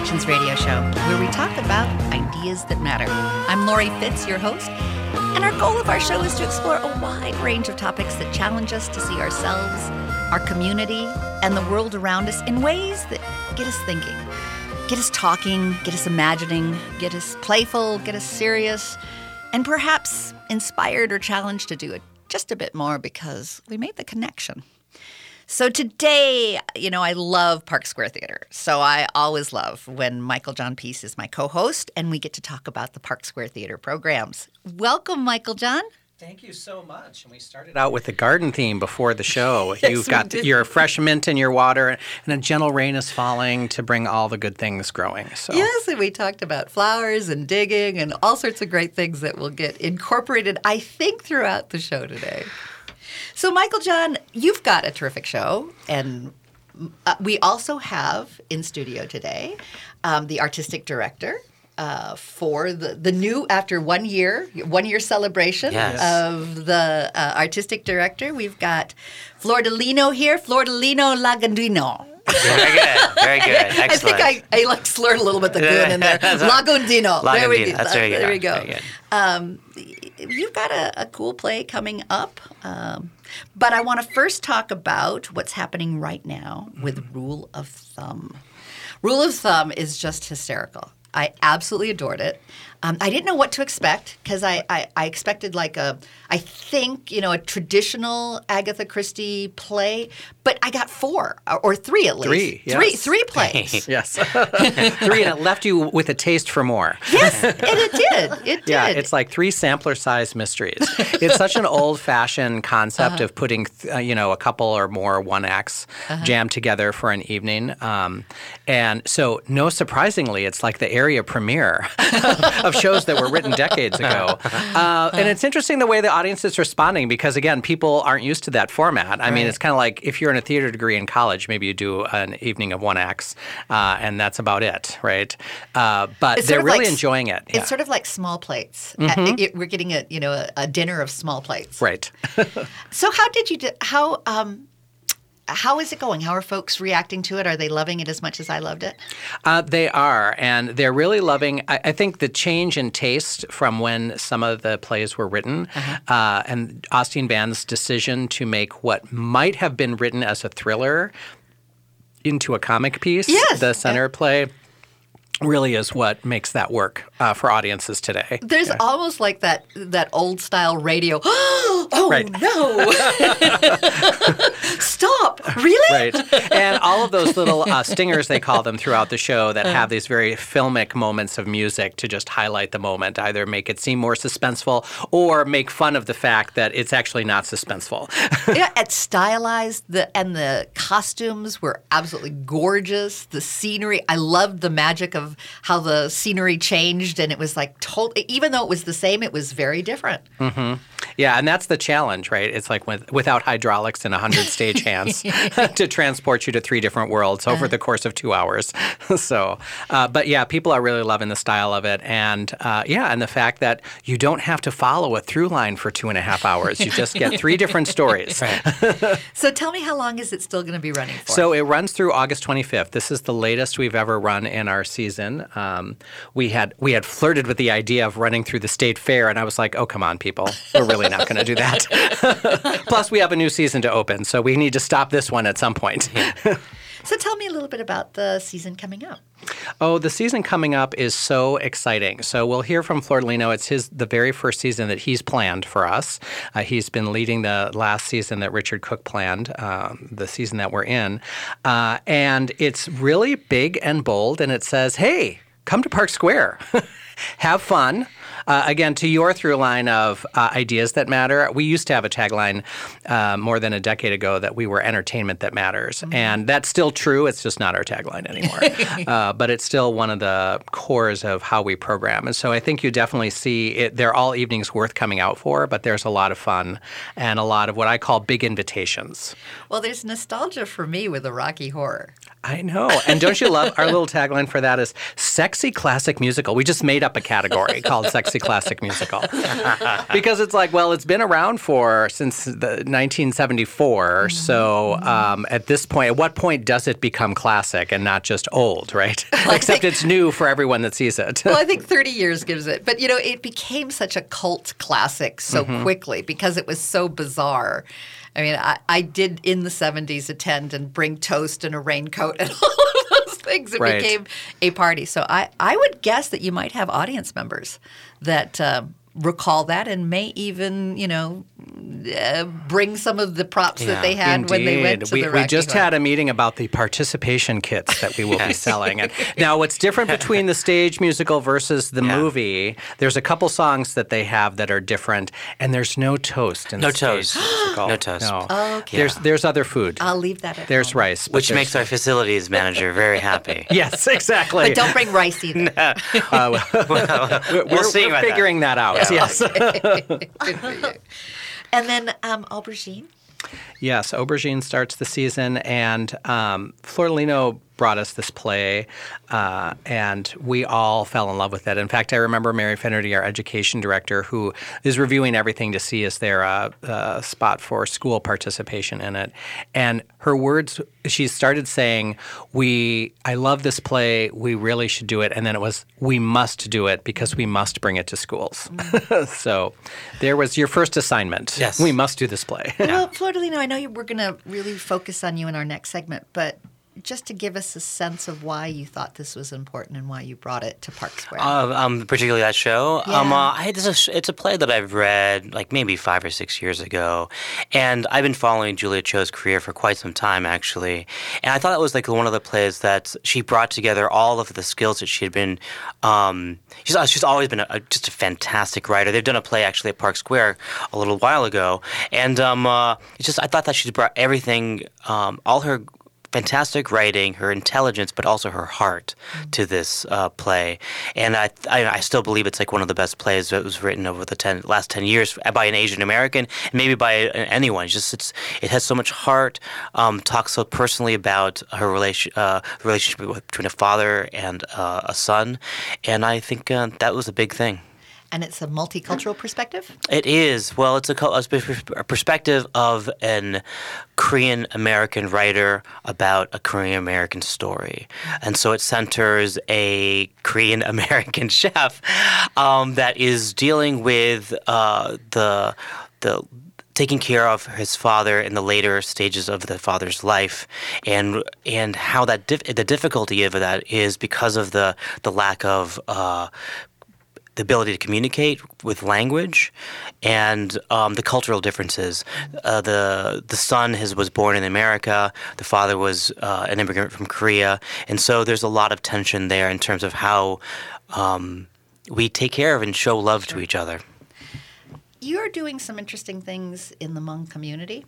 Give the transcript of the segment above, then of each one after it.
Connections radio show, where we talk about ideas that matter. I'm Lori Fitz, your host, and our goal of our show is to explore a wide range of topics that challenge us to see ourselves, our community, and the world around us in ways that get us thinking, get us talking, get us imagining, get us playful, get us serious, and perhaps inspired or challenged to do it just a bit more because we made the connection. So today, you know, I love Park Square Theater. So I always love when Michael John Peace is my co-host and we get to talk about the Park Square Theater programs. Welcome, Michael John. Thank you so much. And we started out with the garden theme before the show. Yes, You've got your fresh mint in your water, and a gentle rain is falling to bring all the good things growing. So Yes, and we talked about flowers and digging and all sorts of great things that will get incorporated, I think, throughout the show today. So, Michael John, you've got a terrific show, and uh, we also have in studio today um, the artistic director. Uh, for the, the new after one year one year celebration Yes. of the uh, artistic director we've got Flordelino here Flordelino Lagundino Very good. Very good. Excellent. I think I, I like slurred a little bit the good in there. Lagondino. There we, Lagondino. That's very good. there we go. Um, you've got a, a cool play coming up, um, but I want to first talk about what's happening right now with Mm-hmm. Rule of Thumb. Rule of Thumb is just hysterical. I absolutely adored it. Um, I didn't know what to expect because I, I, I expected like a, I think, you know, a traditional Agatha Christie play, but I got four or, or three at least. Three, Three, yes. three plays. yes, three, and it left you with a taste for more. yes, and it did. It did. Yeah, it's like three sampler-sized mysteries. it's such an old-fashioned concept Uh-huh. of putting, th- uh, you know, a couple or more one acts Uh-huh. jammed together for an evening. Um, and so, no surprisingly, it's like the area premiere of shows that were written decades ago. Uh, and it's interesting the way the audience is responding because, again, people aren't used to that format. I mean, it's kind of like if you're in a theater degree in college, maybe you do an evening of one acts, uh, and that's about it, right? Uh, but It's they're really like enjoying it. It's yeah. sort of like small plates. Uh, it- we're getting a you know a, a dinner of small plates. Right. So how did you do, how um how is it going? How are folks reacting to it? Are they loving it as much as I loved it? Uh, they are, and they're really loving. I, I think the change in taste from when some of the plays were written, Uh-huh. uh, and Austene Van's decision to make what might have been written as a thriller into a comic piece, Yes. the center play, really is what makes that work uh, for audiences today. There's almost like that that old style radio. oh Right. no! Stop! Really? right. And all of those little uh, stingers, they call them throughout the show, that have these very filmic moments of music to just highlight the moment, either make it seem more suspenseful or make fun of the fact that it's actually not suspenseful. yeah, it's stylized. The and the costumes were absolutely gorgeous. The scenery, I loved the magic of how the scenery changed, and it was like told. Even though it was the same, it was very different. yeah, and that's the challenge, right? It's like with, without hydraulics and 100 stage hands to transport you to three different worlds over the course of two hours. so, uh, but yeah, people are really loving the style of it. And uh, yeah, and the fact that you don't have to follow a through line for two and a half hours. You just get three different stories. So tell me, how long is it still going to be running for? So it runs through August 25th. This is the latest we've ever run in our season. Um, we had we had flirted with the idea of running through the state fair, and I was like, "Oh, come on, people, we're really not going to do that." Plus, we have a new season to open, so we need to stop this one at some point. So tell me a little bit about the season coming up. Oh, the season coming up is so exciting. So we'll hear from Flordolino. It's his the very first season that he's planned for us. Uh, he's been leading the last season that Richard Cook planned, um, the season that we're in, uh, and it's really big and bold. And it says, "Hey, come to Park Square, have fun." Uh, again, to your through line of uh, ideas that matter, we used to have a tagline uh, more than a decade ago that we were entertainment that matters. And that's still true. It's just not our tagline anymore. uh, but it's still one of the cores of how we program. And so I think you definitely see it. They're all evenings worth coming out for, but there's a lot of fun and a lot of what I call big invitations. Well, there's nostalgia for me with the Rocky Horror. I know. And don't you love our little tagline for that is sexy classic musical. We just made up a category called sexy classic musical because it's like, well, it's been around for since the 1974. So um, at this point, at what point does it become classic and not just old, right? Except think- it's new for everyone that sees it. well, I think 30 years gives it. But, you know, it became such a cult classic so Mm-hmm. quickly because it was so bizarre. I mean, I, I did in the 70s attend and bring toast and a raincoat and all of those things. It Right. became a party. So I, I would guess that you might have audience members that uh, recall that and may even, you know, uh, bring some of the props that they had when they went to we, the we just Horror. had a meeting about the participation kits that we will be selling. And now, what's different between the stage musical versus the Yeah. movie? There's a couple songs that they have that are different, and there's no toast in No the stage toast. musical. No toast. No. Okay. There's there's other food. I'll leave that at there's home. rice, Which there's- makes our facilities manager very happy. yes, exactly. But don't bring rice either. we're, We'll see we're about that. figuring that, out. Yeah. Yes. Good. And then um, aubergine. Yes, Aubergine starts the season, and um, Flordelino brought us this play, uh, and we all fell in love with it. In fact, I remember Mary Finnerty, our education director, who is reviewing everything to see is there a, a spot for school participation in it, and her words. She started saying, "We, I love this play. We really should do it," and then it was, "We must do it because we must bring it to schools." so, there was your first assignment. Yes. we must do this play. Well, Flordelino, I know you, we're going to really focus on you in our next segment, but just to give us a sense of why you thought this was important and why you brought it to Park Square. Uh, um, particularly that show. Um, Yeah. uh, I, it's, a, it's a play that I've read like maybe five or six years ago, and I've been following Julia Cho's career for quite some time actually. And I thought it was like one of the plays that she brought together all of the skills that she had been. Um, she's she's always been a, a- just a fantastic writer. They've done a play actually at Park Square a little while ago, and um, uh, it's just I thought that she brought everything, um, all her fantastic writing, her intelligence, but also her heart to this uh, play. And I, I, I still believe it's like one of the best plays that was written over the ten, last ten years by an Asian American, maybe by anyone. It's just it's it has so much heart. Um, talks so personally about her relation, uh, relationship between a father and uh, a son, and I think uh, that was a big thing. And it's a multicultural perspective. It is. Well, it's a, a perspective of an Korean American writer about a Korean American story. And so it centers a Korean American chef um, that is dealing with uh, the the taking care of his father in the later stages of the father's life, and and how that dif- the difficulty of that is because of the the lack of uh, the ability to communicate with language and um, the cultural differences. Uh, the the son his, was born in America. The father was uh, an immigrant from Korea, and so there's a lot of tension there in terms of how um, we take care of and show love to each other. You're doing some interesting things in the Hmong community.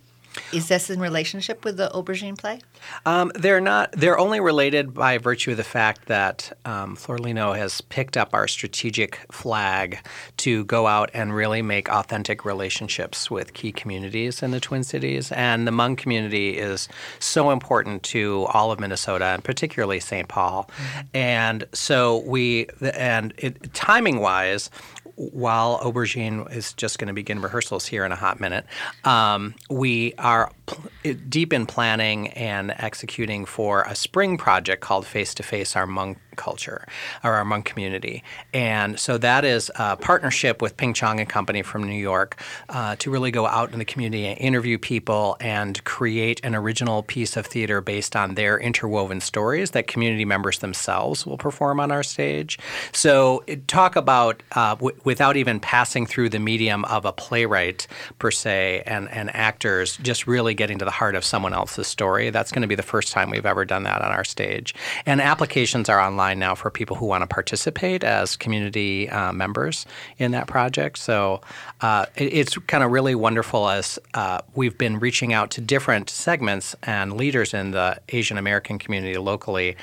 Is this in relationship with the aubergine play? Um, they're not. They're only related by virtue of the fact that um, Flordelino has picked up our strategic flag to go out and really make authentic relationships with key communities in the Twin Cities, and the Hmong community is so important to all of Minnesota, and particularly St. Paul. And so we, and it, timing wise, while Aubergine is just going to begin rehearsals here in a hot minute, um, we are pl- deep in planning and executing for a spring project called Face to Face Our Hmong Culture or our Hmong community. And so that is a partnership with Ping Chong and Company from New York uh, to really go out in the community and interview people and create an original piece of theater based on their interwoven stories that community members themselves will perform on our stage. So talk about uh, w- without even passing through the medium of a playwright per se and, and actors, just really getting to the heart of someone else's story. That's going to be the first time we've ever done that on our stage. And applications are online now for people who want to participate as community uh, members in that project. So uh, it- it's kind of really wonderful as uh, we've been reaching out to different segments and leaders in the Asian American community locally,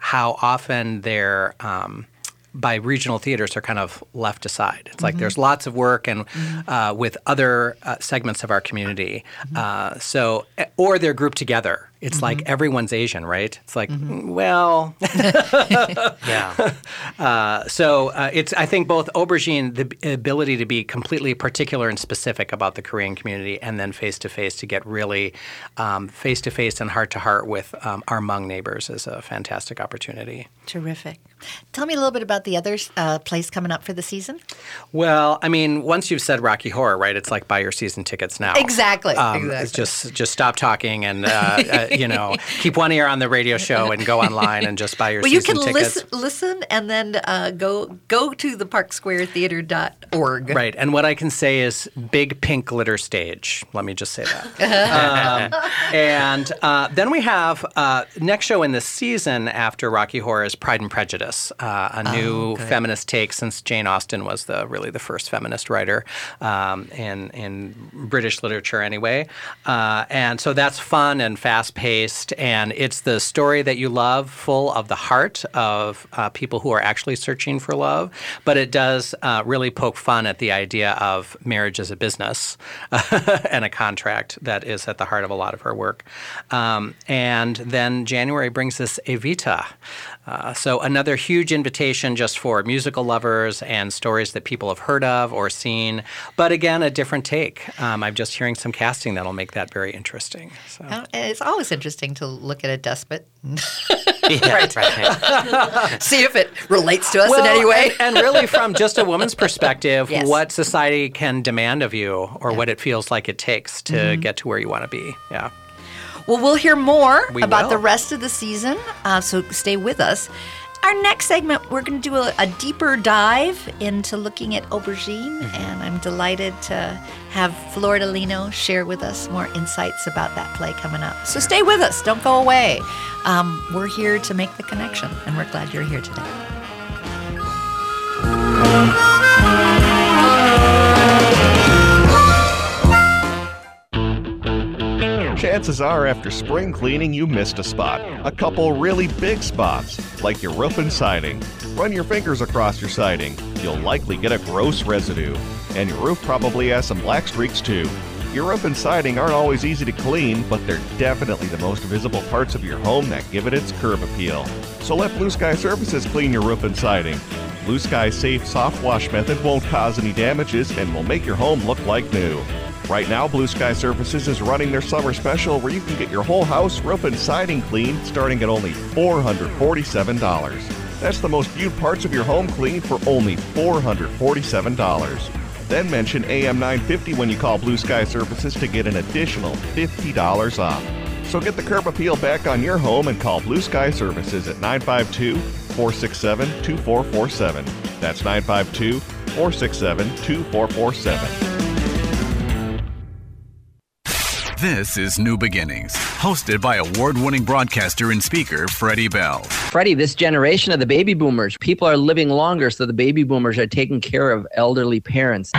how often they're um, by regional theaters are kind of left aside. It's like there's lots of work and uh, with other uh, segments of our community. Uh, so, or they're grouped together It's like everyone's Asian, right? It's like, well, Yeah. uh, so uh, it's I think both aubergine, the ability to be completely particular and specific about the Korean community, and then face to face to get really face to face and heart to heart with um, our Hmong neighbors is a fantastic opportunity. Terrific. Tell me a little bit about the other uh, plays coming up for the season. Well, I mean, once you've said Rocky Horror, right? It's like buy your season tickets now. Exactly, Um, exactly. Just just stop talking and you know keep one ear on the radio show and go online and just buy your Well, you can tickets. listen, listen, and then uh, go go to the parksquaretheater.org. Right, and what I can say is big pink glitter stage. Let me just say that. um, and uh, then we have uh, next show in the season after Rocky Horror is Pride and Prejudice, uh, a new feminist take since Jane Austen was the really the first feminist writer um, in in British literature anyway. Uh, and so that's fun and fast paced, and it's the story that you love, full of the heart of uh, people who are actually searching for love. But it does uh, really poke fun at the idea of marriage as a business and a contract that is at the heart of a lot of her work. Um, and then January brings us Evita. Uh, so another huge invitation just for musical lovers and stories that people have heard of or seen, but again a different take. Um, I'm just hearing some casting that'll make that very interesting. So. Uh, It's always interesting to look at a despot, yeah right. see if it relates to us in any way. and, and really from just a woman's perspective, Yes. what society can demand of you or what it feels like it takes to Mm-hmm. get to where you want to be. Yeah. Well, we'll hear more We about will. the rest of the season, uh, so stay with us. Our next segment, we're going to do a, a deeper dive into looking at aubergine, Mm-hmm. and I'm delighted to have Flordelino share with us more insights about that play coming up. So stay with us, don't go away. Um, we're here to make the connection, and we're glad you're here today. Chances are, after spring cleaning, you missed a spot. A couple really big spots, like your roof and siding. Run your fingers across your siding. You'll likely get a gross residue. And your roof probably has some black streaks too. Your roof and siding aren't always easy to clean, but they're definitely the most visible parts of your home that give it its curb appeal. So let Blue Sky Services clean your roof and siding. Blue Sky's safe soft wash method won't cause any damages and will make your home look like new. Right now, Blue Sky Services is running their summer special where you can get your whole house, roof, and siding cleaned starting at only $447. That's the most viewed parts of your home cleaned for only $447. Then mention AM950 when you call Blue Sky Services to get an additional $50 off. So get the curb appeal back on your home and call Blue Sky Services at 952 467 2447. That's 952 467 2447. This is New Beginnings, hosted by award winning broadcaster and speaker Freddie Bell. Freddie, this generation of the baby boomers, people are living longer, so the baby boomers are taking care of elderly parents.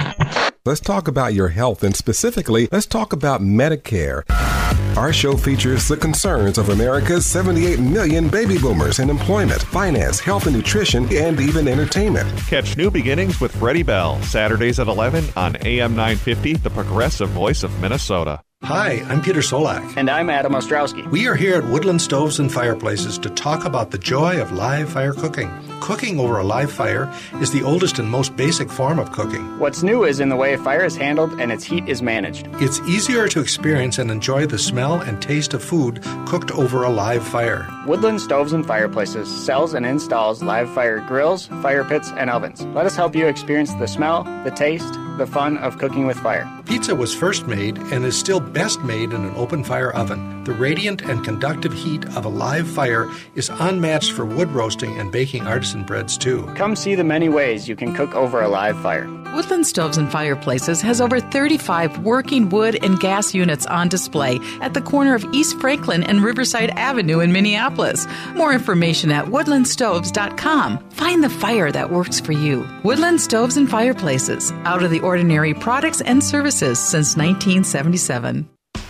Let's talk about your health and specifically, let's talk about Medicare. Our show features the concerns of America's 78 million baby boomers in employment, finance, health and nutrition, and even entertainment. Catch New Beginnings with Freddie Bell, Saturdays at 11 on AM 950, the progressive voice of Minnesota. Hi, I'm Peter Solak. And I'm Adam Ostrowski. We are here at Woodland Stoves and Fireplaces to talk about the joy of live fire cooking. Cooking over a live fire is the oldest and most basic form of cooking. What's new is in the way fire is handled and its heat is managed. It's easier to experience and enjoy the smell and taste of food cooked over a live fire. Woodland Stoves and Fireplaces sells and installs live fire grills, fire pits, and ovens. Let us help you experience the smell, the taste, the fun of cooking with fire. Pizza was first made and is still best made in an open fire oven. The radiant and conductive heat of a live fire is unmatched for wood roasting and baking artisan breads too. Come see the many ways you can cook over a live fire. Woodland Stoves and Fireplaces has over 35 working wood and gas units on display at the corner of East Franklin and Riverside Avenue in Minneapolis. More information at woodlandstoves.com. Find the fire that works for you. Woodland Stoves and Fireplaces, out of the ordinary products and services since 1977.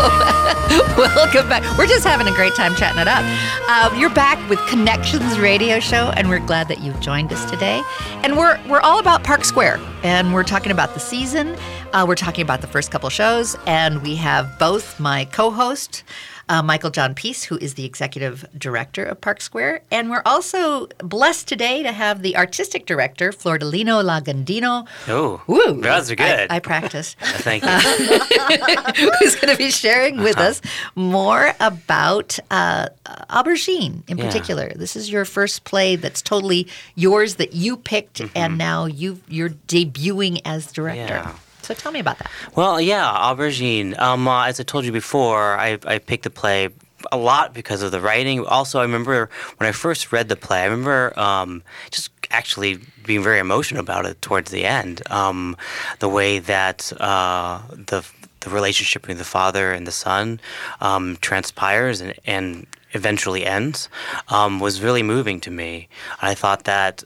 Welcome back. We're just having a great time chatting it up. Um, you're back with Connections Radio Show, and we're glad that you've joined us today. And we're we're all about Park Square, and we're talking about the season. Uh, we're talking about the first couple shows, and we have both my co-host uh, Michael John Peace, who is the executive director of Park Square. And we're also blessed today to have the artistic director, Flordelino Lagundino. Oh, Woo. those are good. I, I practiced. Thank you. who's going to be sharing with Uh-huh. us more about uh, Aubergine in Yeah. particular. This is your first play that's totally yours that you picked, Mm-hmm. and now you you're debuting as director. Yeah. So tell me about that. Well, yeah, Aubergine. Um, uh, as I told you before, I, I picked the play a lot because of the writing. Also, I remember when I first read the play, I remember um, just actually being very emotional about it towards the end. Um, the way that uh, the the relationship between the father and the son um, transpires and, and eventually ends um, was really moving to me. I thought that.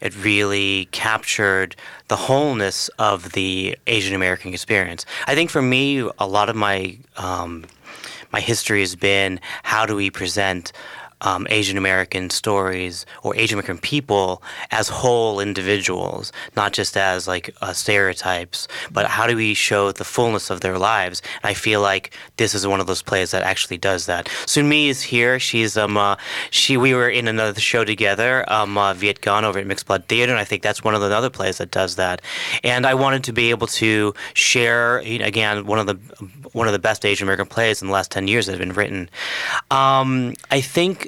It really captured the wholeness of the Asian American experience. I think for me, a lot of my um, my history has been how do we present um, Asian American stories or Asian American people as whole individuals, not just as like uh, stereotypes, but how do we show the fullness of their lives? And I feel like this is one of those plays that actually does that. Sun Mee is here. She's um uh, she we were in another show together, um uh, Vietgone over at Mixed Blood Theater, and I think that's one of the other plays that does that. And I wanted to be able to share you know, again one of the one of the best Asian American plays in the last ten years that have been written. Um, I think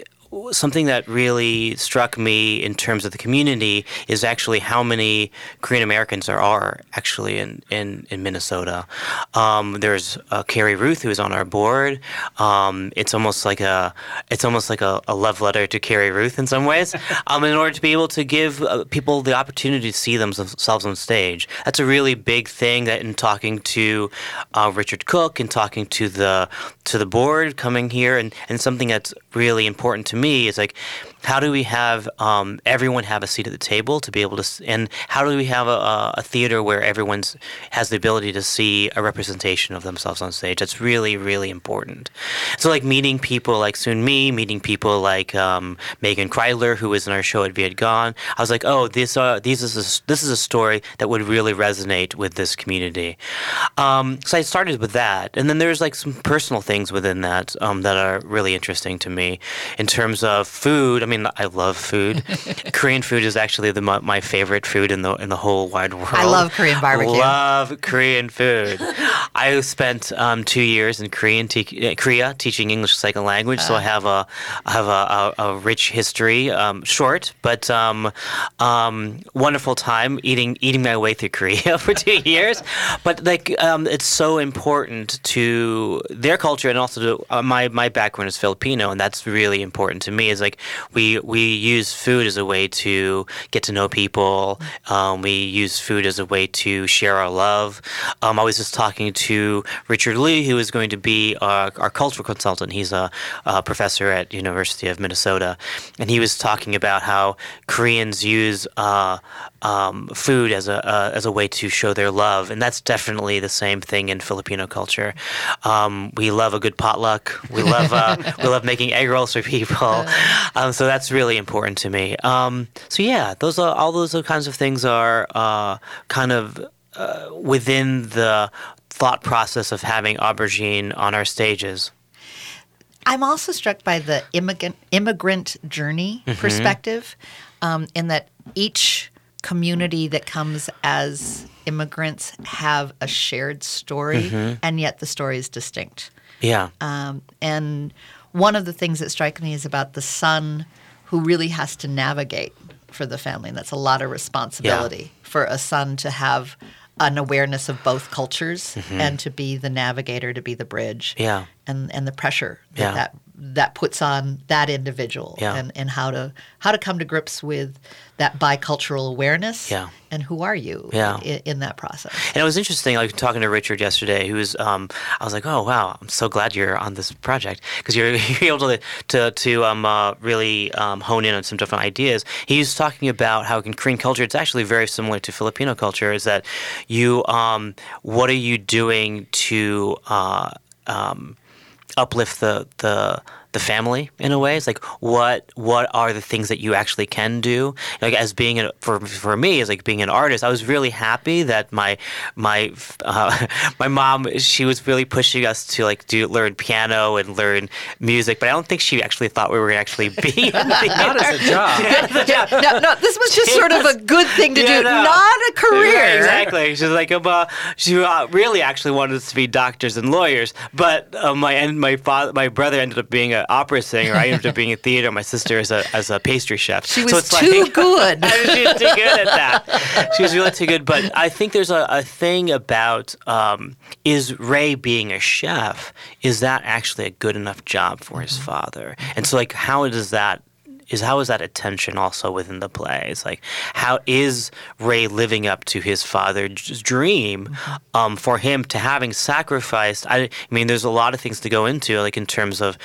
something that really struck me in terms of the community is actually how many Korean Americans there are actually in, in, in Minnesota. Um, there's uh, Carrie Ruth who is on our board. Um, it's almost like a it's almost like a, a love letter to Carrie Ruth in some ways. um, in order to be able to give uh, people the opportunity to see themselves on stage, that's a really big thing. That in talking to uh, Richard Cook and talking to the to the board coming here, and, and something that's really important to me is like how do we have um, everyone have a seat at the table to be able to and how do we have a, a- theater where everyone's has the ability to see a representation of themselves on stage? That's really really important. So like meeting people like Sun Mee meeting people like um, Meghan Kreidler who was in our show at Vietgone I was like oh this uh, these is a, this is a story that would really resonate with this community. Um, so I started with that. And then there's like some personal things within that um, that are really interesting to me in terms of food. I mean, I love food. Korean food is actually the, my, my favorite food in the in the whole wide world. I love Korean barbecue. I love Korean food. I spent um, two years in Korean te- uh, Korea teaching English as a second language, so I have a I have a, a, a rich history. Um, short, but um, um, wonderful time eating eating my way through Korea for two years. But like, um, it's so important to their culture and also to uh, my my background is Filipino, and that's really important to me. Is like we we we use food as a way to get to know people. Um, we use food as a way to share our love. Um, I was just talking to Richard Lee, who is going to be our, our cultural consultant. He's a, a professor at University of Minnesota, and he was talking about how Koreans use uh, um, food as a uh, as a way to show their love, and that's definitely the same thing in Filipino culture. Um, we love a good potluck. We love uh, we love making egg rolls for people. Um, so that's really important to me. Um, so yeah, those are all those kinds of things are uh, kind of uh, within the thought process of having aubergine on our stages. I'm also struck by the immigrant immigrant journey Mhm. perspective, um, in that each community that comes as immigrants have a shared story, Mhm. and yet the story is distinct. Yeah. Um, and one of the things that strikes me is about the son who really has to navigate for the family. And that's a lot of responsibility for a son to have an awareness of both cultures Mhm. and to be the navigator, to be the bridge, Yeah. and and the pressure that Yeah. that, that puts on that individual, Yeah. and and how to how to come to grips with that bicultural awareness, Yeah. and who are you, Yeah. in, in that process. And it was interesting, like talking to Richard yesterday, who was, um, I was like, oh wow, I'm so glad you're on this project because you're, you're able to to to um, uh, really um, hone in on some different ideas. He was talking about how in Korean culture, it's actually very similar to Filipino culture. Is that you? Um, what are you doing to uh, um, uplift the the the family in a way. It's like what what are the things that you actually can do? Like as being a, for for me as like being an artist, I was really happy that my my uh, my mom she was really pushing us to like do learn piano and learn music, but I don't think she actually thought we were gonna actually be not as a job. yeah, no, no, this was just sort of a good thing to Yeah, do, no. not a career. Right, exactly. She's like, um, uh, she uh, really actually wanted us to be doctors and lawyers, but uh, my and my father, my brother ended up being an opera singer. I ended up being a theater. My sister is a as a pastry chef. She was so it's too like, good. she was too good at that. She was really too good. But I think there's a, a thing about um, is Ray being a chef? Is that actually a good enough job for his father? And so, like, how does that is how is that attention also within the play? It's like how is Ray living up to his father's dream um, for him to having sacrificed? I, I mean, there's a lot of things to go into, like in terms of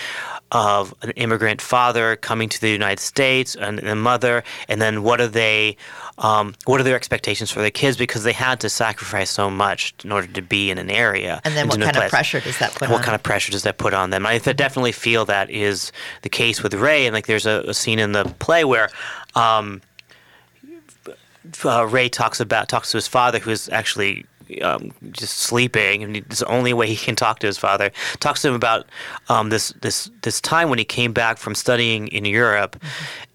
of an immigrant father coming to the United States and a mother, and then what are they? Um, what are their expectations for their kids because they had to sacrifice so much in order to be in an area? And then and what kind of pressure does that put what on? kind of pressure does that put on them? I definitely feel that is the case with Ray, and like there's a, a scene in the play where. Um, uh, Ray talks about talks to his father, who's actually um, just sleeping, and it's the only way he can talk to his father. Talks to him about um, this this this time when he came back from studying in Europe,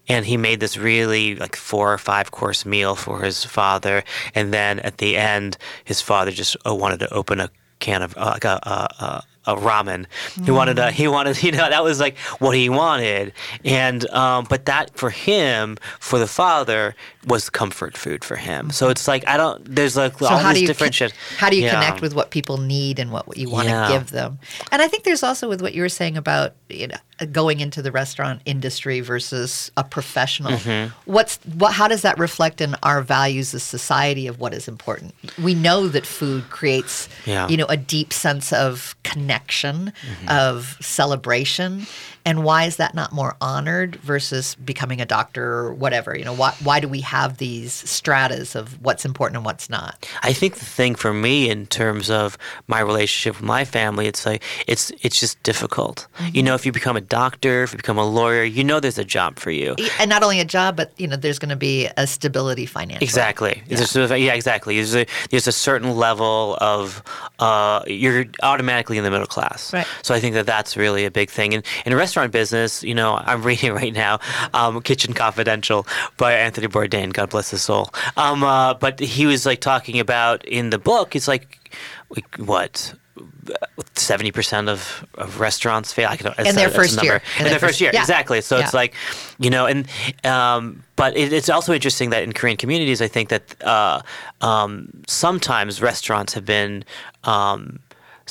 and he made this really like four or five course meal for his father, and then at the end, his father just uh, wanted to open a can of uh, like a, a, a a ramen. He wanted a, he wanted you know that was like what he wanted, and um, but that for him for the father was comfort food for him. So it's like I don't there's like So all how these do you different con- shit. how do you Yeah. connect with what people need and what you want Yeah. to give them? And I think there's also with what you were saying about you know going into the restaurant industry versus a professional. Mhm. What's what? How does that reflect in our values as society of what is important? We know that food creates Yeah. you know a deep sense of connection, Mm-hmm. of celebration. And why is that not more honored versus becoming a doctor or whatever? You know, why, why do we have these stratas of what's important and what's not? I think the thing for me in terms of my relationship with my family, it's like it's it's just difficult. Mm-hmm. You know, if you become a doctor, if you become a lawyer, you know there's a job for you. and not only a job, but you know, there's going to be a stability financially. Exactly. A- yeah, exactly. There's a there's a certain level of uh, you're automatically in the middle class. Right. So I think that that's really a big thing. And in a restaurant business, you know, I'm reading right now, um, Kitchen Confidential by Anthony Bourdain. God bless his soul. Um, uh, but he was like talking about in the book. It's like, like what. Seventy percent of, of restaurants fail. I can, In their first year. In, their first year, yeah. exactly. So it's like, you know, and um, but it, it's also interesting that in Korean communities, I think that uh, um, sometimes restaurants have been um,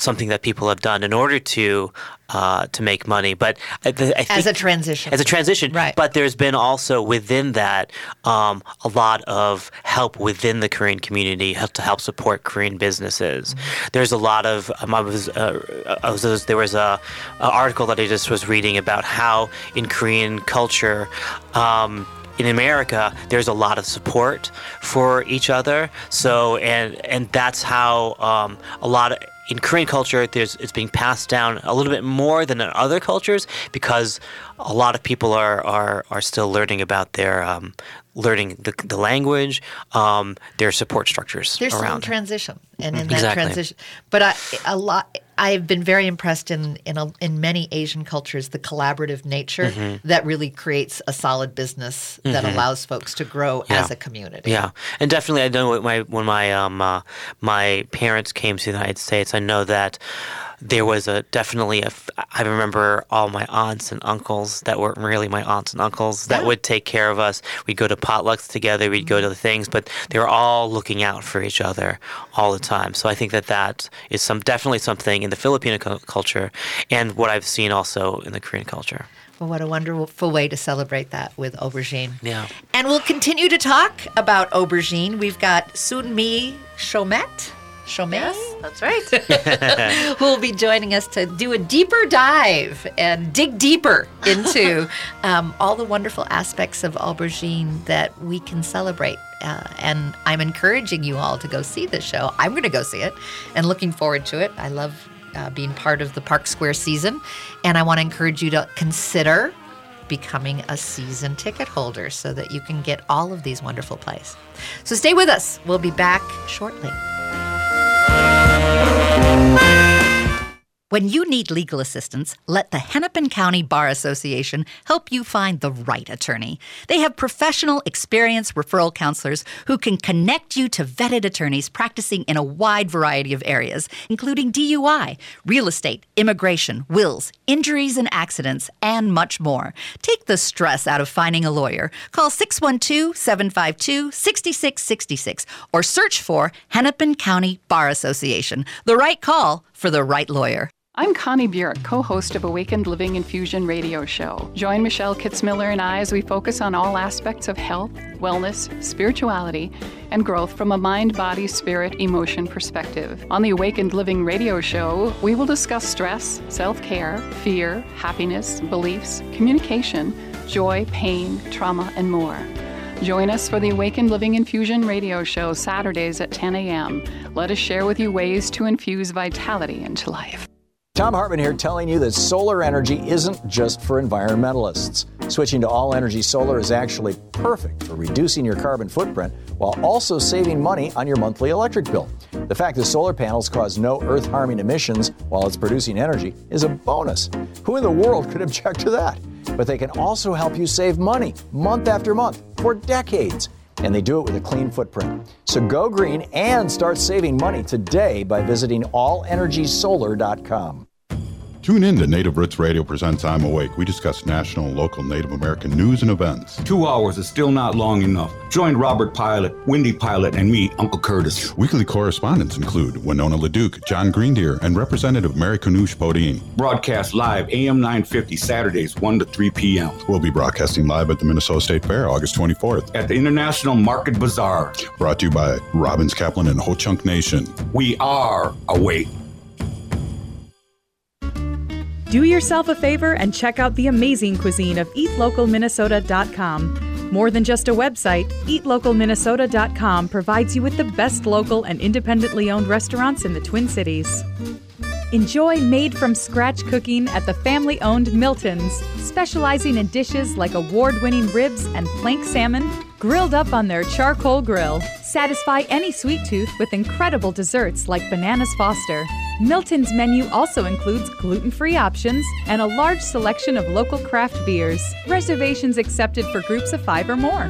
something that people have done in order to uh, to make money. But I, th- I think As a transition. as a transition, Right. But there's been also within that um, a lot of help within the Korean community to help support Korean businesses. There's a lot of um, I was, uh, I was there was a, a article that I just was reading about how in Korean culture. Um, in America, there's a lot of support for each other. So, and and that's how um, a lot of in Korean culture, there's it's being passed down a little bit more than in other cultures because a lot of people are are, are still learning about their um, learning the, the language, um, their support structures There's around. transition, and in that Exactly. transition, but I, a lot. I've been very impressed in in a, in many Asian cultures the collaborative nature Mhm. that really creates a solid business that Mhm. allows folks to grow Yeah. as a community. Yeah, and definitely, I know when my when my um uh, my parents came to the United States, I know that there was a definitely a i remember all my aunts and uncles that weren't really my aunts and uncles that would take care of us. We'd go to potlucks together. We'd go to the things, but they were all looking out for each other all the time. So I think that that is some definitely something in the Filipino cu- culture, and what I've seen also in the Korean culture. Well, what a wonderful way to celebrate that with aubergine. Yeah. And we'll continue to talk about aubergine. We've got Sun Mee Chomet. Chomet? that's right. who will be joining us to do a deeper dive and dig deeper into um, all the wonderful aspects of aubergine that we can celebrate. Uh, and I'm encouraging you all to go see this show. I'm going to go see it and looking forward to it. I love uh, being part of the Park Square season. And I want to encourage you to consider becoming a season ticket holder so that you can get all of these wonderful plays. So stay with us. We'll be back shortly. Thank you. When you need legal assistance, let the Hennepin County Bar Association help you find the right attorney. They have professional, experienced referral counselors who can connect you to vetted attorneys practicing in a wide variety of areas, including DUI, real estate, immigration, wills, injuries and accidents, and much more. Take the stress out of finding a lawyer. Call 612 752 6666 or search for Hennepin County Bar Association. The right call for the right lawyer. I'm Connie Burek, co host of Awakened Living Infusion radio show. Join Michelle Kitzmiller and I as we focus on all aspects of health, wellness, spirituality, and growth from a mind, body, spirit, emotion perspective. On the Awakened Living radio show, we will discuss stress, self care, fear, happiness, beliefs, communication, joy, pain, trauma, and more. Join us for the Awakened Living Infusion radio show Saturdays at 10 a.m. Let us share with you ways to infuse vitality into life. Thom Hartmann here telling you that solar energy isn't just for environmentalists. Switching to all energy solar is actually perfect for reducing your carbon footprint while also saving money on your monthly electric bill. The fact that solar panels cause no earth harming emissions while it's producing energy is a bonus. Who in the world could object to that? But they can also help you save money month after month for decades. And they do it with a clean footprint. So go green and start saving money today by visiting allenergysolar.com. Tune in to Native Roots Radio presents I'm Awake. We discuss national and local Native American news and events. Two hours is still not long enough. Join Robert Pilot, Wendy Pilot, and me, Uncle Curtis. Weekly correspondents include Winona LaDuke, John Greendeer, and Representative Mary Kunesh-Podein. Broadcast live AM 950 Saturdays 1 to 3 p.m. We'll be broadcasting live at the Minnesota State Fair August 24th. At the International Market Bazaar. Brought to you by Robbins Kaplan and Ho Chunk Nation. We are awake. Do yourself a favor and check out the amazing cuisine of eatlocalminnesota.com. More than just a website, eatlocalminnesota.com provides you with the best local and independently owned restaurants in the Twin Cities. Enjoy made from scratch cooking at the family owned Milton's, specializing in dishes like award winning ribs and plank salmon grilled up on their charcoal grill. Satisfy any sweet tooth with incredible desserts like Bananas Foster. Milton's menu also includes gluten free options and a large selection of local craft beers. Reservations accepted for groups of five or more.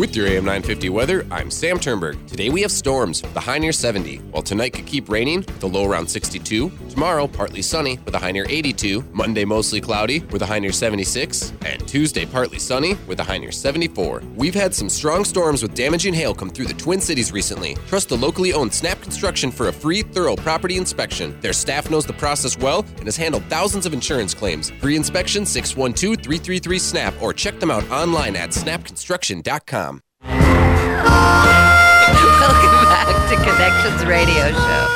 With your AM 950 weather, I'm Sam Turnberg. Today we have storms a high near 70, while tonight could keep raining with a low around 62. Tomorrow, partly sunny with a high near 82. Monday, mostly cloudy with a high near 76. And Tuesday, partly sunny with a high near 74. We've had some strong storms with damaging hail come through the Twin Cities recently. Trust the locally owned Snap Construction for a free, thorough property inspection. Their staff knows the process well and has handled thousands of insurance claims. Free inspection 612 333 SNAP or check them out online at snapconstruction.com. to Connections Radio Show.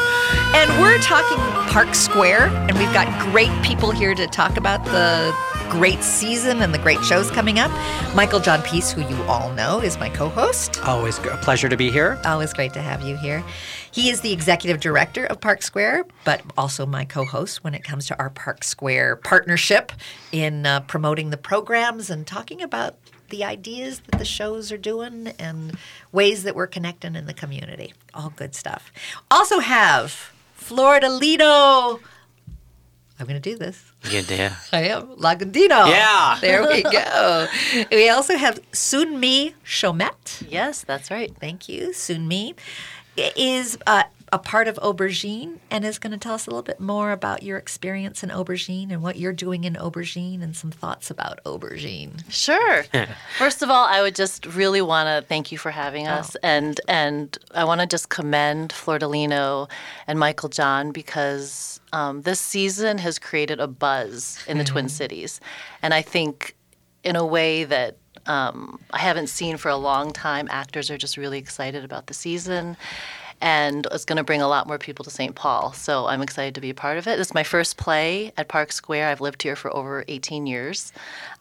And we're talking Park Square, and we've got great people here to talk about the great season and the great shows coming up. Michael John Peace, who you all know, is my co host. Always a pleasure to be here. Always great to have you here. He is the executive director of Park Square, but also my co host when it comes to our Park Square partnership in uh, promoting the programs and talking about the ideas that the shows are doing and ways that we're connecting in the community. All good stuff. Also have Flordelino. I'm going to do this. Good day. I am Lagundino. Yeah. There we go. we also have Sun Mee Chomet. Yes, that's right. Thank you. Sun Mee is uh, a part of Aubergine and is going to tell us a little bit more about your experience in Aubergine and what you're doing in Aubergine and some thoughts about Aubergine. Sure. First of all, I would just really want to thank you for having us, and and I want to just commend Flordelino and Michael John because um, this season has created a buzz in the Twin Cities, and I think in a way that um, I haven't seen for a long time. Actors are just really excited about the season. And it's going to bring a lot more people to St. Paul. So I'm excited to be a part of it. It's my first play at Park Square. I've lived here for over 18 years.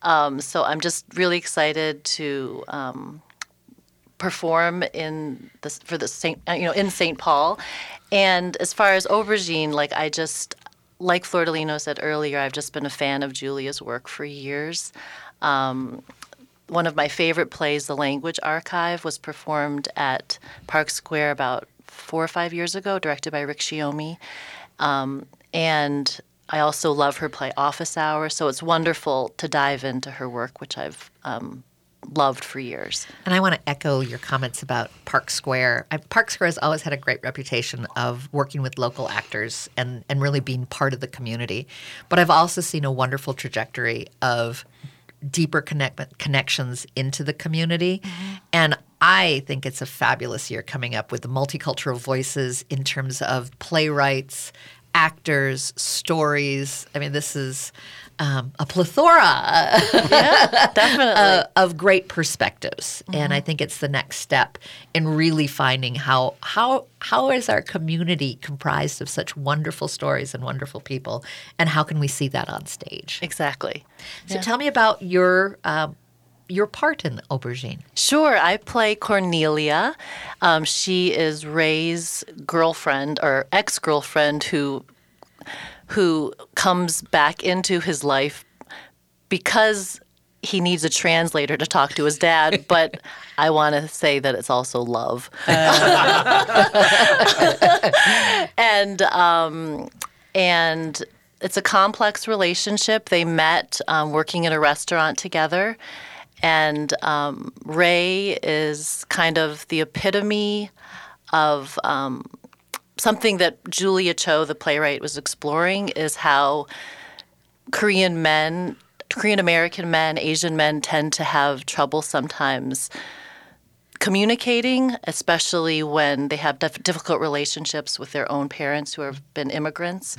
Um, so I'm just really excited to um, perform in this for the Saint, uh, you know, in St. Paul. And as far as Aubergine, like I just, like Flordelino said earlier, I've just been a fan of Julia's work for years. Um, one of my favorite plays, The Language Archive, was performed at Park Square about four or five years ago, directed by Rick Shiomi. Um, and I also love her play Office Hours, so it's wonderful to dive into her work, which I've um, loved for years. And I want to echo your comments about Park Square. I, Park Square has always had a great reputation of working with local actors and, and really being part of the community. But I've also seen a wonderful trajectory of deeper connect- connections into the community. And I think it's a fabulous year coming up with the multicultural voices in terms of playwrights, actors, stories. I mean, this is um, a plethora Yeah, definitely. uh, of great perspectives, and I think it's the next step in really finding how how how is our community comprised of such wonderful stories and wonderful people, and how can we see that on stage? Exactly. So Yeah. tell me about your um, your part in Aubergine. Sure, I play Cornelia. Um, she is Ray's girlfriend or ex girlfriend who who comes back into his life because he needs a translator to talk to his dad, but I want to say that it's also love. and um, and it's a complex relationship. They met um, working in a restaurant together, and um, Ray is kind of the epitome of um, something that Julia Cho, the playwright, was exploring is how Korean men, Korean American men, Asian men tend to have trouble sometimes communicating, especially when they have dif- difficult relationships with their own parents who have been immigrants.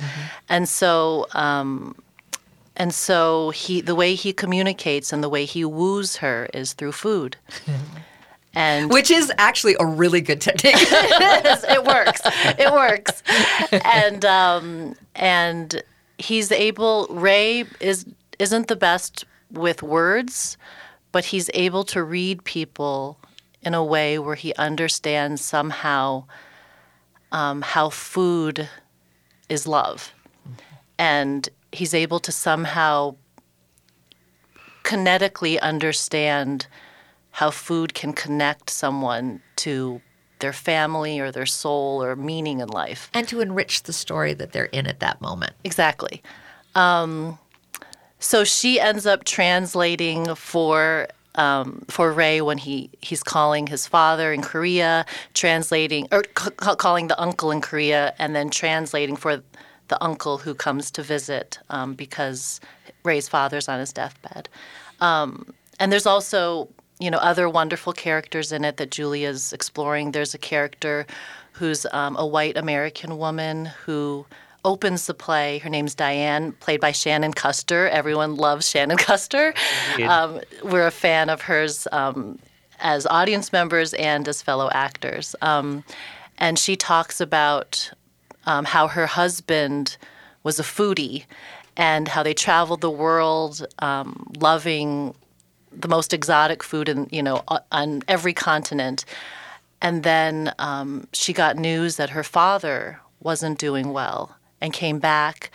And so, um, and so he, the way he communicates and the way he woos her is through food. And Which is actually a really good technique. it works. It works. And um, and he's able. Ray is isn't the best with words, but he's able to read people in a way where he understands somehow um, how food is love, and he's able to somehow kinetically understand how food can connect someone to their family or their soul or meaning in life. and to enrich the story that they're in at that moment. Exactly. Um, so she ends up translating for um, for Ray when he he's calling his father in Korea, translating or c- calling the uncle in Korea, and then translating for the uncle who comes to visit um, because Ray's father's on his deathbed. Um, and there's also you know other wonderful characters in it that Julia's exploring. There's a character who's um, a white American woman who opens the play. Her name's Diane, played by Shannon Custer. Everyone loves Shannon Custer. Um, we're a fan of hers um, as audience members and as fellow actors. Um, and she talks about um, how her husband was a foodie and how they traveled the world, um, loving the most exotic food in you know on every continent. And then um, she got news that her father wasn't doing well and came back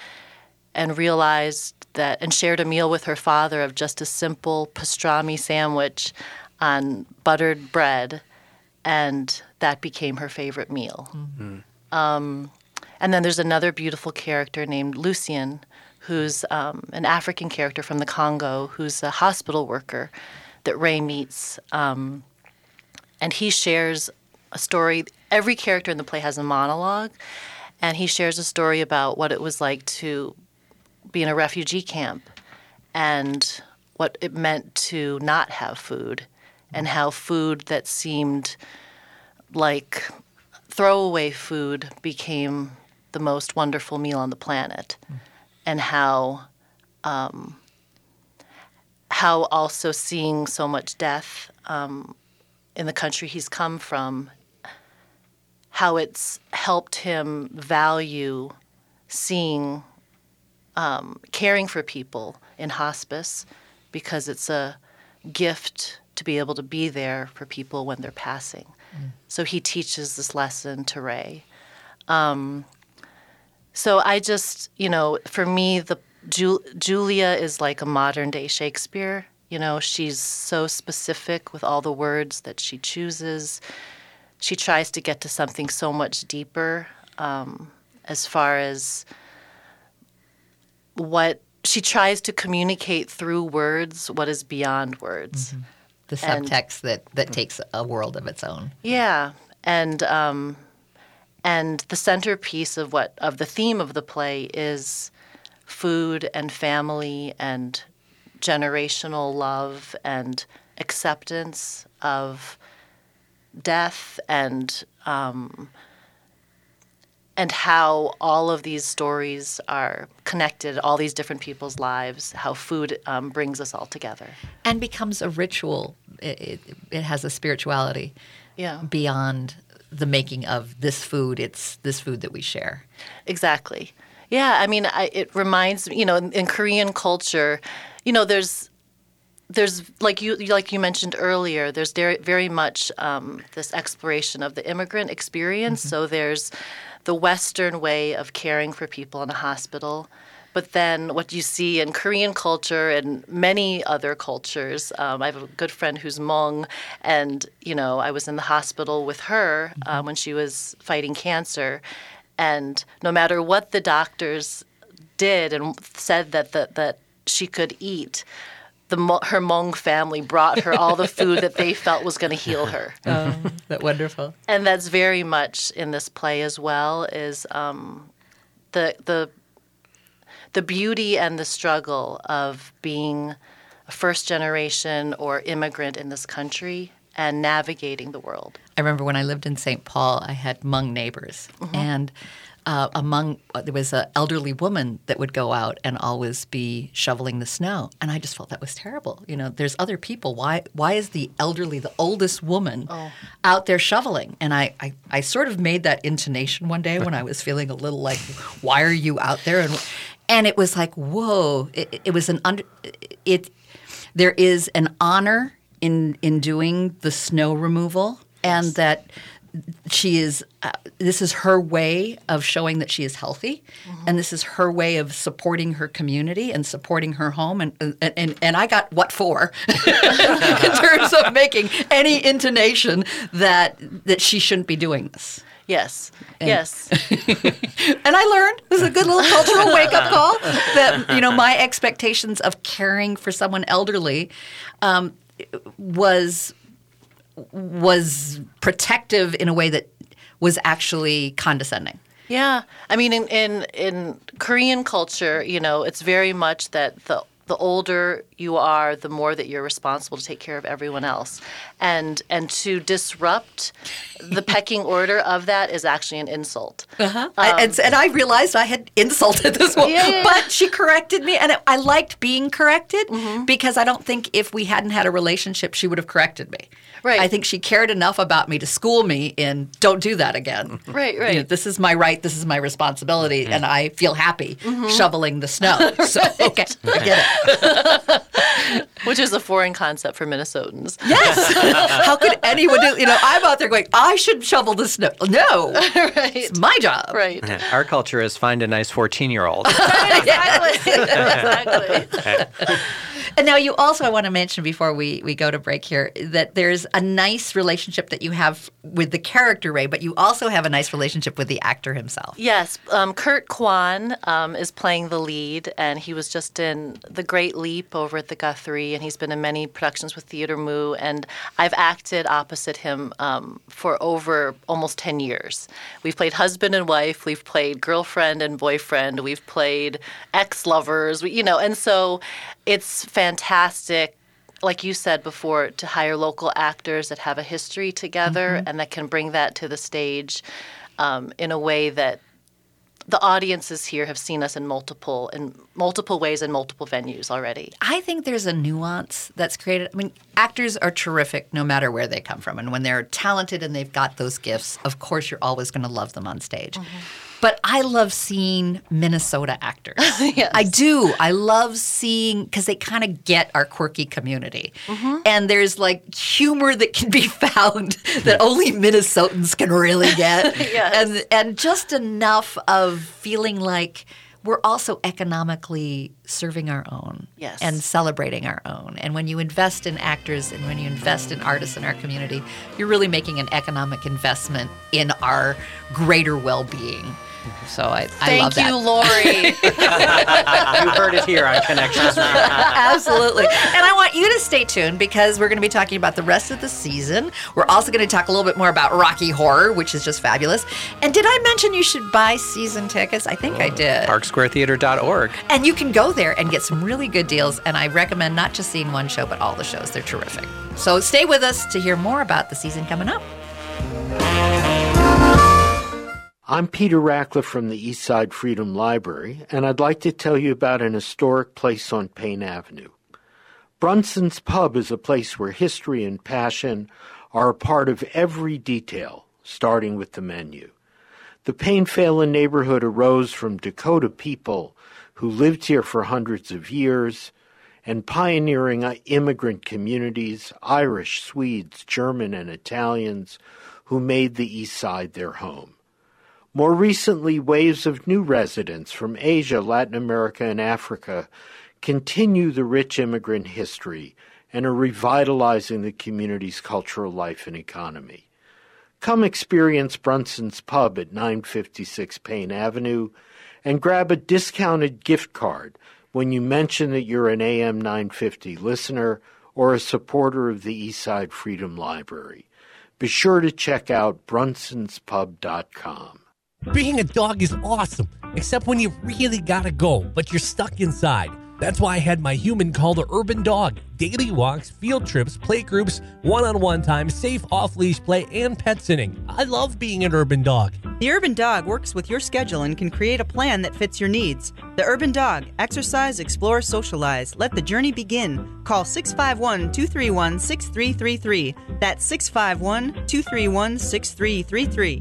and realized that and shared a meal with her father of just a simple pastrami sandwich on buttered bread and that became her favorite meal. Mm-hmm. Um, and then there's another beautiful character named Lucien, who's um, an African character from the Congo, who's a hospital worker that Ray meets. Um, and he shares a story. Every character in the play has a monologue, and he shares a story about what it was like to be in a refugee camp and what it meant to not have food, and how food that seemed like throwaway food became the most wonderful meal on the planet, mm. and how um, how also seeing so much death um, in the country he's come from, how it's helped him value seeing um, caring for people in hospice because it's a gift to be able to be there for people when they're passing. Mm. So he teaches this lesson to Ray. Um, so I just, you know, for me, the Ju- Julia is like a modern day Shakespeare. You know, she's so specific with all the words that she chooses. She tries to get to something so much deeper um, as far as what she tries to communicate through words what is beyond words. Mm-hmm the subtext and, that that takes a world of its own. Yeah, and um, and the centerpiece of what of the theme of the play is food and family and generational love and acceptance of death and um, and how all of these stories are connected, all these different people's lives, how food um, brings us all together. And becomes a ritual. It, it, it, has a spirituality yeah. beyond the making of this food. It's this food that we share. Exactly. Yeah, I mean, I, it reminds me, you know, in, in Korean culture, you know, there's there's like you like you mentioned earlier there's very, very much um, this exploration of the immigrant experience mm-hmm. so there's the Western way of caring for people in a hospital. But then, what you see in Korean culture and many other cultures, um, I have a good friend who's Hmong, and you know, I was in the hospital with her um, when she was fighting cancer, and no matter what the doctors did and said that that, that she could eat, the her Hmong family brought her all the food that they felt was going to heal her. Oh, that wonderful. And that's very much in this play as well. Is um, the the the beauty and the struggle of being a first generation or immigrant in this country and navigating the world. I remember when I lived in St. Paul, I had Hmong neighbors, mm-hmm. and uh, among uh, there was an elderly woman that would go out and always be shoveling the snow, and I just felt that was terrible. You know, there's other people. Why why is the elderly, the oldest woman, oh. out there shoveling? And I, I I sort of made that intonation one day when I was feeling a little like, why are you out there? And and it was like, whoa! It, it was an under it. There is an honor in in doing the snow removal, and that she is uh, this is her way of showing that she is healthy mm-hmm. and this is her way of supporting her community and supporting her home and and, and, and I got what for in terms of making any intonation that that she shouldn't be doing this Yes. And, yes. and I learned this is a good little cultural wake up call that you know my expectations of caring for someone elderly um, was was protective in a way that was actually condescending. Yeah, I mean, in, in in Korean culture, you know, it's very much that the the older you are, the more that you're responsible to take care of everyone else, and and to disrupt the pecking order of that is actually an insult. Uh-huh. Um, I, and, and, I realized I had insulted this woman, yeah, yeah, but she corrected me, and I liked being corrected mm-hmm. because I don't think if we hadn't had a relationship, she would have corrected me. Right. I think she cared enough about me to school me in don't do that again. Right, You right. know, this is my right. This is my responsibility, and I feel happy Mhm. shoveling the snow. So okay, I get it. Which is a foreign concept for Minnesotans. Yes. How could anyone do? You know, I'm out there going, I should shovel the snow. No, right. it's my job. Right. Our culture is find a nice 14 year old. exactly. exactly. And now you also, I want to mention before we, we go to break here, that there's a nice relationship that you have with the character Ray, but you also have a nice relationship with the actor himself. Yes, um, Kurt Kwan um, is playing the lead, and he was just in The Great Leap over at the Guthrie, and he's been in many productions with Theater Mu, and I've acted opposite him um, for over almost 10 years. We've played husband and wife, we've played girlfriend and boyfriend, we've played ex-lovers, you know, and so it's fantastic like you said before, to hire local actors that have a history together Mhm. and that can bring that to the stage um, in a way that the audiences here have seen us in multiple in multiple ways in multiple venues already. I think there's a nuance that's created. I mean, actors are terrific no matter where they come from. And when they're talented and they've got those gifts, of course, you're always going to love them on stage. But I love seeing Minnesota actors. I do. I love seeing because they kind of get our quirky community. Mm-hmm. And there's like humor that can be found that only Minnesotans can really get. Yes. And and just enough of feeling like we're also economically serving our own Yes. and celebrating our own. And when you invest in actors and when you invest in artists in our community, you're really making an economic investment in our greater well-being. So I, I Thank love that. you, Lori. you heard it here on Connections. Absolutely. And I want you to stay tuned because we're going to be talking about the rest of the season. We're also going to talk a little bit more about Rocky Horror, which is just fabulous. And did I mention you should buy season tickets? I think I mm, did. ParkSquareTheater.org. And you can go there and get some really good deals. And I recommend not just seeing one show, but all the shows. They're terrific. So stay with us to hear more about the season coming up. I'm Peter Rachleff from the Eastside Freedom Library, and I'd like to tell you about an historic place on Payne Avenue. Brunson's Pub is a place where history and passion are a part of every detail, starting with the menu. The Payne Phelan neighborhood arose from Dakota people who lived here for hundreds of years and pioneering immigrant communities, Irish, Swedes, German, and Italians, who made the East Side their home. More recently, waves of new residents from Asia, Latin America, and Africa continue the rich immigrant history and are revitalizing the community's cultural life and economy. Come experience Brunson's Pub at 956 Payne Avenue and grab a discounted gift card when you mention that you're an AM 950 listener or a supporter of the Eastside Freedom Library. Be sure to check out brunsonspub.com. Being a dog is awesome, except when you really gotta go, but you're stuck inside. That's why I had my human called the Urban Dog. Daily walks, field trips, play groups, one on one time, safe off leash play, and pet sitting. I love being an urban dog. The Urban Dog works with your schedule and can create a plan that fits your needs. The Urban Dog. Exercise, explore, socialize. Let the journey begin. Call 651 231 6333. That's 651 231 6333.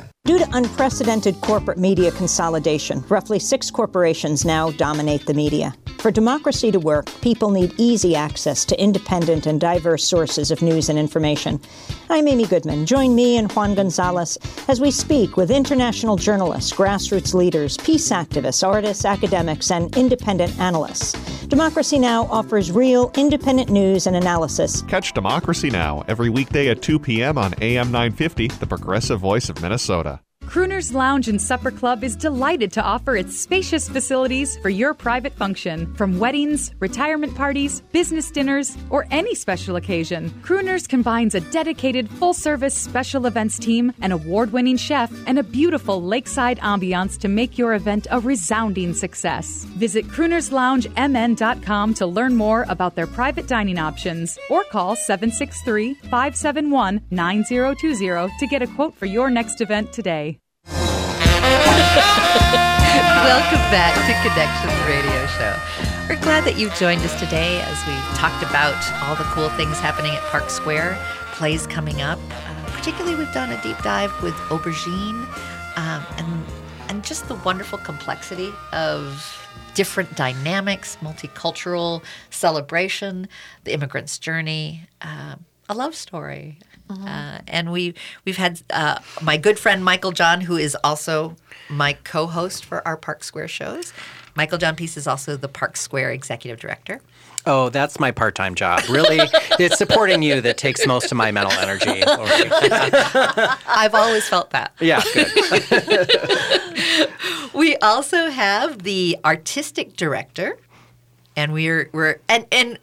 Due to unprecedented corporate media consolidation, roughly six corporations now dominate the media. For democracy to work, people need easy access to independent and diverse sources of news and information. I'm Amy Goodman. Join me and Juan Gonzalez as we speak with international journalists, grassroots leaders, peace activists, artists, academics, and independent analysts. Democracy Now! offers real, independent news and analysis. Catch Democracy Now! every weekday at 2 p.m. on AM 950, the progressive voice of Minnesota. Crooners Lounge and Supper Club is delighted to offer its spacious facilities for your private function. From weddings, retirement parties, business dinners, or any special occasion, Crooners combines a dedicated full service special events team, an award winning chef, and a beautiful lakeside ambiance to make your event a resounding success. Visit croonersloungemn.com to learn more about their private dining options or call 763 571 9020 to get a quote for your next event today. Welcome back to Connections Radio Show. We're glad that you've joined us today as we talked about all the cool things happening at Park Square, plays coming up. Uh, particularly, we've done a deep dive with Aubergine um, and, and just the wonderful complexity of different dynamics, multicultural celebration, the immigrant's journey, uh, a love story. Uh, and we we've had uh, my good friend Michael John, who is also my co-host for our Park Square shows. Michael John Pease is also the Park Square executive director. Oh, that's my part time job. Really, it's supporting you that takes most of my mental energy. I've always felt that. Yeah, good. we also have the artistic director, and we're we're and and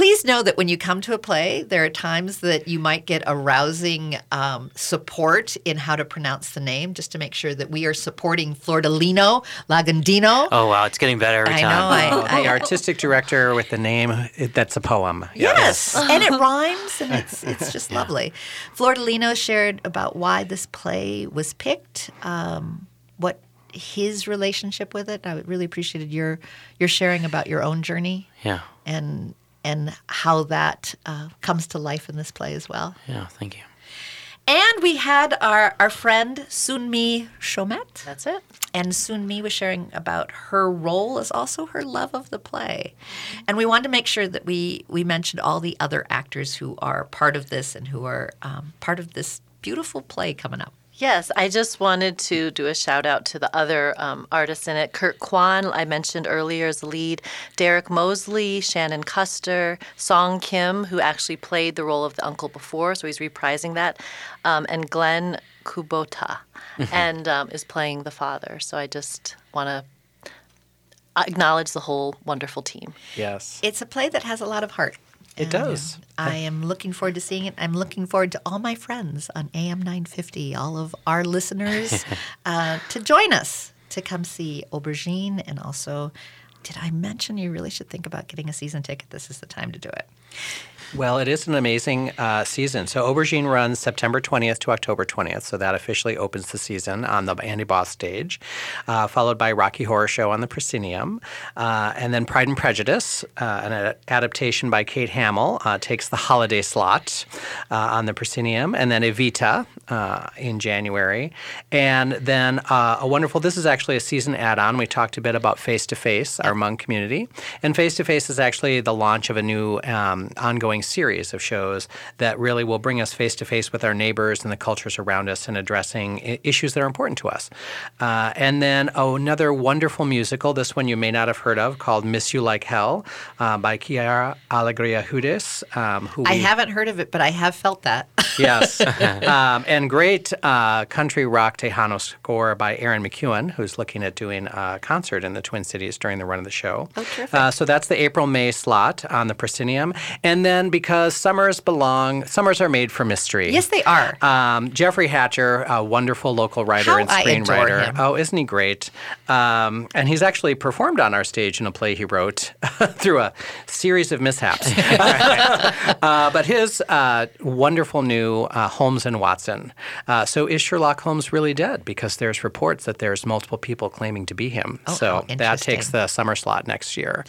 please know that when you come to a play, there are times that you might get a rousing um, support in how to pronounce the name, just to make sure that we are supporting Flordelino Lagundino. Oh wow, it's getting better every I time. know. I, the artistic director with the name it, that's a poem. Yes, and it rhymes, and it's it's just lovely. Flordolino shared about why this play was picked, um, what his relationship with it. I really appreciated your your sharing about your own journey. Yeah. And and how that uh, comes to life in this play as well. Yeah, thank you. And we had our, our friend Sun Mee Chomet. That's it. And Sun Mee was sharing about her role as also her love of the play. And we wanted to make sure that we, we mentioned all the other actors who are part of this and who are um, part of this beautiful play coming up. Yes, I just wanted to do a shout out to the other um, artists in it. Kurt Kwan, I mentioned earlier as the lead, Derek Mosley, Shannon Custer, Song Kim, who actually played the role of the uncle before, so he's reprising that, um, and Glenn Kubota, and um, is playing the father. So I just want to acknowledge the whole wonderful team. Yes. It's a play that has a lot of heart. It does. I am looking forward to seeing it. I'm looking forward to all my friends on AM 950, all of our listeners, uh, to join us to come see Aubergine. And also, did I mention you really should think about getting a season ticket? This is the time to do it. Well, it is an amazing uh, season. So Aubergine runs September 20th to October 20th. So that officially opens the season on the Andy Boss stage, uh, followed by Rocky Horror Show on the Proscenium. Uh, and then Pride and Prejudice, uh, an ad- adaptation by Kate Hamill, uh, takes the holiday slot uh, on the Proscenium. And then Evita in January. And then a wonderful, this is actually a season add on. We talked a bit about Face to Face, our Hmong community. And Face to Face is actually the launch of a new um, ongoing series of shows that really will bring us face to face with our neighbors and the cultures around us and addressing I- issues that are important to us. Uh, and then oh, another wonderful musical, this one you may not have heard of, called Miss You Like Hell uh, by Quiara Alegria Hudes. Um, who I we- haven't heard of it, but I have felt that. yes. um, and great uh, country rock Tejano score by Erin McKeown, who's looking at doing a concert in the Twin Cities during the run of the show. Oh, terrific. Uh, so that's the April May slot on the Proscenium. And then because summers belong, summers are made for mystery. Yes, they are. Um, Jeffrey Hatcher, a wonderful local writer How and screenwriter. him. Oh, isn't he great? Um, and he's actually performed on our stage in a play he wrote through a series of mishaps. uh, but his uh, wonderful new uh, Holmes and Watson. Uh, so is Sherlock Holmes really dead? Because there's reports that there's multiple people claiming to be him. Oh, so that takes the summer slot next year.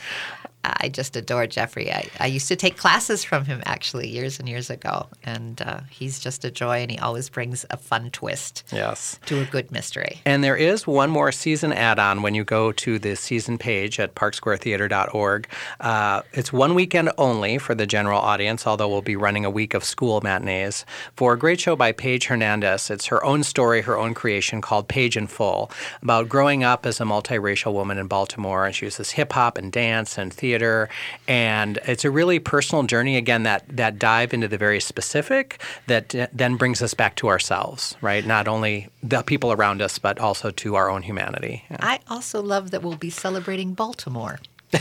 I just adore Jeffrey. I, I used to take classes from him actually years and years ago, and uh, he's just a joy, and he always brings a fun twist Yes. to a good mystery. And there is one more season add on when you go to the season page at parksquaretheater.org. Uh, it's one weekend only for the general audience, although we'll be running a week of school matinees for a great show by Paige Hernandez. It's her own story, her own creation called Paige in Full, about growing up as a multiracial woman in Baltimore. And she uses hip hop and dance and theater theater, and it's a really personal journey. Again, that that dive into the very specific that uh, then brings us back to ourselves, right? Not only the people around us, but also to our own humanity. Yeah. I also love that we'll be celebrating Baltimore. I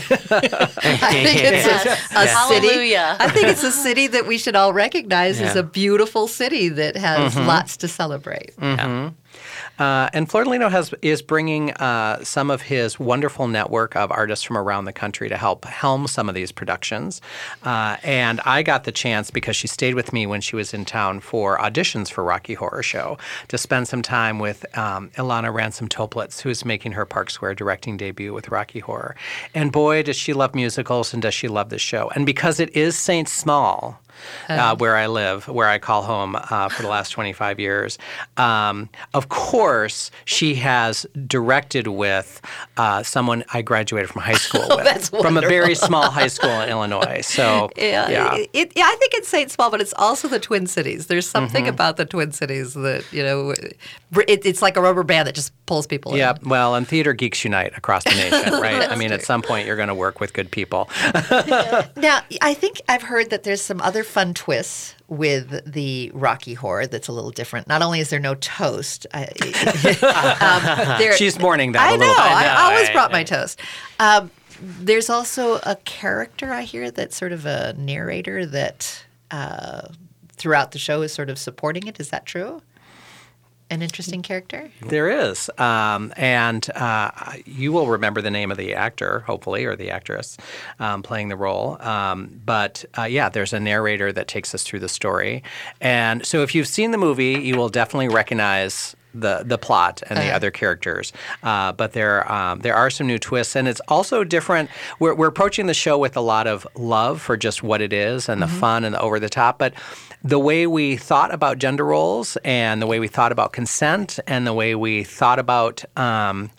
think it's a, a Yes. city. Hallelujah. I think it's a city that we should all recognize as a beautiful city that has Mhm. lots to celebrate. Mhm. Uh, and Flordelino has is bringing uh, some of his wonderful network of artists from around the country to help helm some of these productions. Uh, and I got the chance because she stayed with me when she was in town for auditions for Rocky Horror Show to spend some time with um, Ilana Ransom Toeplitz, who is making her Park Square directing debut with Rocky Horror. And boy, does she love musicals and does she love this show. And because it is Saint Small, uh, where I live, where I call home uh, for the last 25 years. Um, of course, she has directed with uh, someone I graduated from high school with, that's from a very small high school in Illinois. So, Yeah, yeah. It, it- yeah, I think it's Saint Small, but it's also the Twin Cities. There's something Mhm. about the Twin Cities that you know, it, it's like a rubber band that just pulls people Yeah, in. well, and theater geeks unite across the nation, right? I mean, at some point, you're going to work with good people. Now, I think I've heard that there's some other fun twists with the Rocky Horror that's a little different. Not only is there no toast, I, um, there- She's mourning that I a little know. bit. I always brought my toast. Um, there's also a character I hear that's sort of a narrator that uh, throughout the show is sort of supporting it. Is that true? An interesting character. There is. Um, and uh, you will remember the name of the actor, hopefully, or the actress um, playing the role. Um, but uh, yeah, there's a narrator that takes us through the story. And so if you've seen the movie, you will definitely recognize. The, the plot and the Uh-huh. other characters, uh, but there um, there are some new twists, and it's also different. We're, we're approaching the show with a lot of love for just what it is and the Mm-hmm. fun and the over the top, but the way we thought about gender roles and the way we thought about consent and the way we thought about um,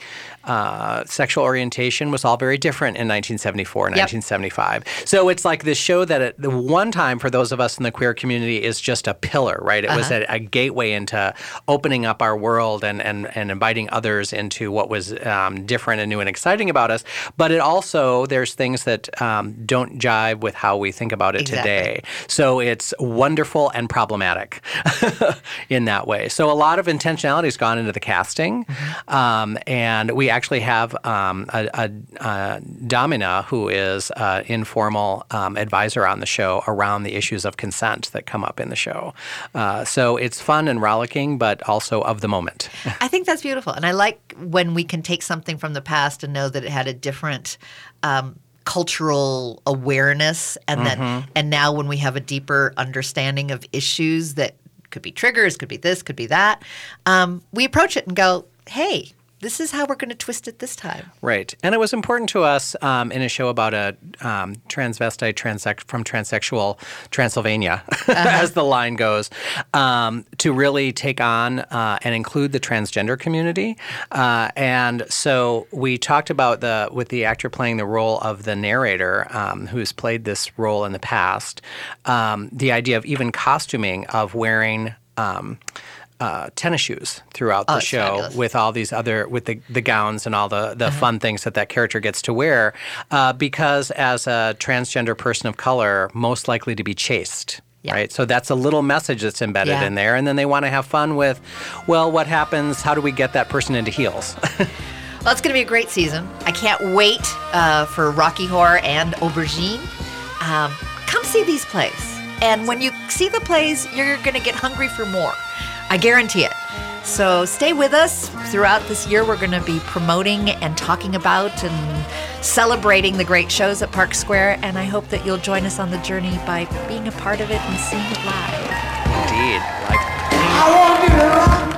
uh, sexual orientation was all very different in 1974 and Yep. 1975. So it's like this show that at the one time for those of us in the queer community is just a pillar, right? It was Uh-huh. a, a gateway into opening up our world and, and, and inviting others into what was um, different and new and exciting about us. But it also, there's things that um, don't jive with how we think about it Exactly. today. So it's wonderful and problematic in that way. So a lot of intentionality has gone into the casting, um, and we actually have um, a, a, a Domina who is an informal um, advisor on the show around the issues of consent that come up in the show. Uh, so it's fun and rollicking, but also of the moment. I think that's beautiful, and I like when we can take something from the past and know that it had a different. Um, cultural awareness and then Mhm. and now when we have a deeper understanding of issues that could be triggers could be this could be that um, we approach it and go hey this is how we're going to twist it this time Right. And it was important to us um, in a show about a um, transvestite transex- from transsexual Transylvania, as the line goes, um, to really take on uh, and include the transgender community. Uh, and so we talked about the with the actor playing the role of the narrator, um, who's played this role in the past, um, the idea of even costuming of wearing. Um, uh, tennis shoes throughout Oh, the it's show fabulous. with all these other with the, the gowns and all the, the fun things that that character gets to wear uh, because as a transgender person of color most likely to be chased right so that's a little message that's embedded Yeah. in there and then they want to have fun with well what happens how do we get that person into heels Well, it's going to be a great season. I can't wait uh, for Rocky Horror and Aubergine. Um, come see these plays. And when you see the plays, you're going to get hungry for more. I guarantee it. So stay with us throughout this year. We're going to be promoting and talking about and celebrating the great shows at Park Square. And I hope that you'll join us on the journey by being a part of it and seeing it live. indeed like I want you to rock.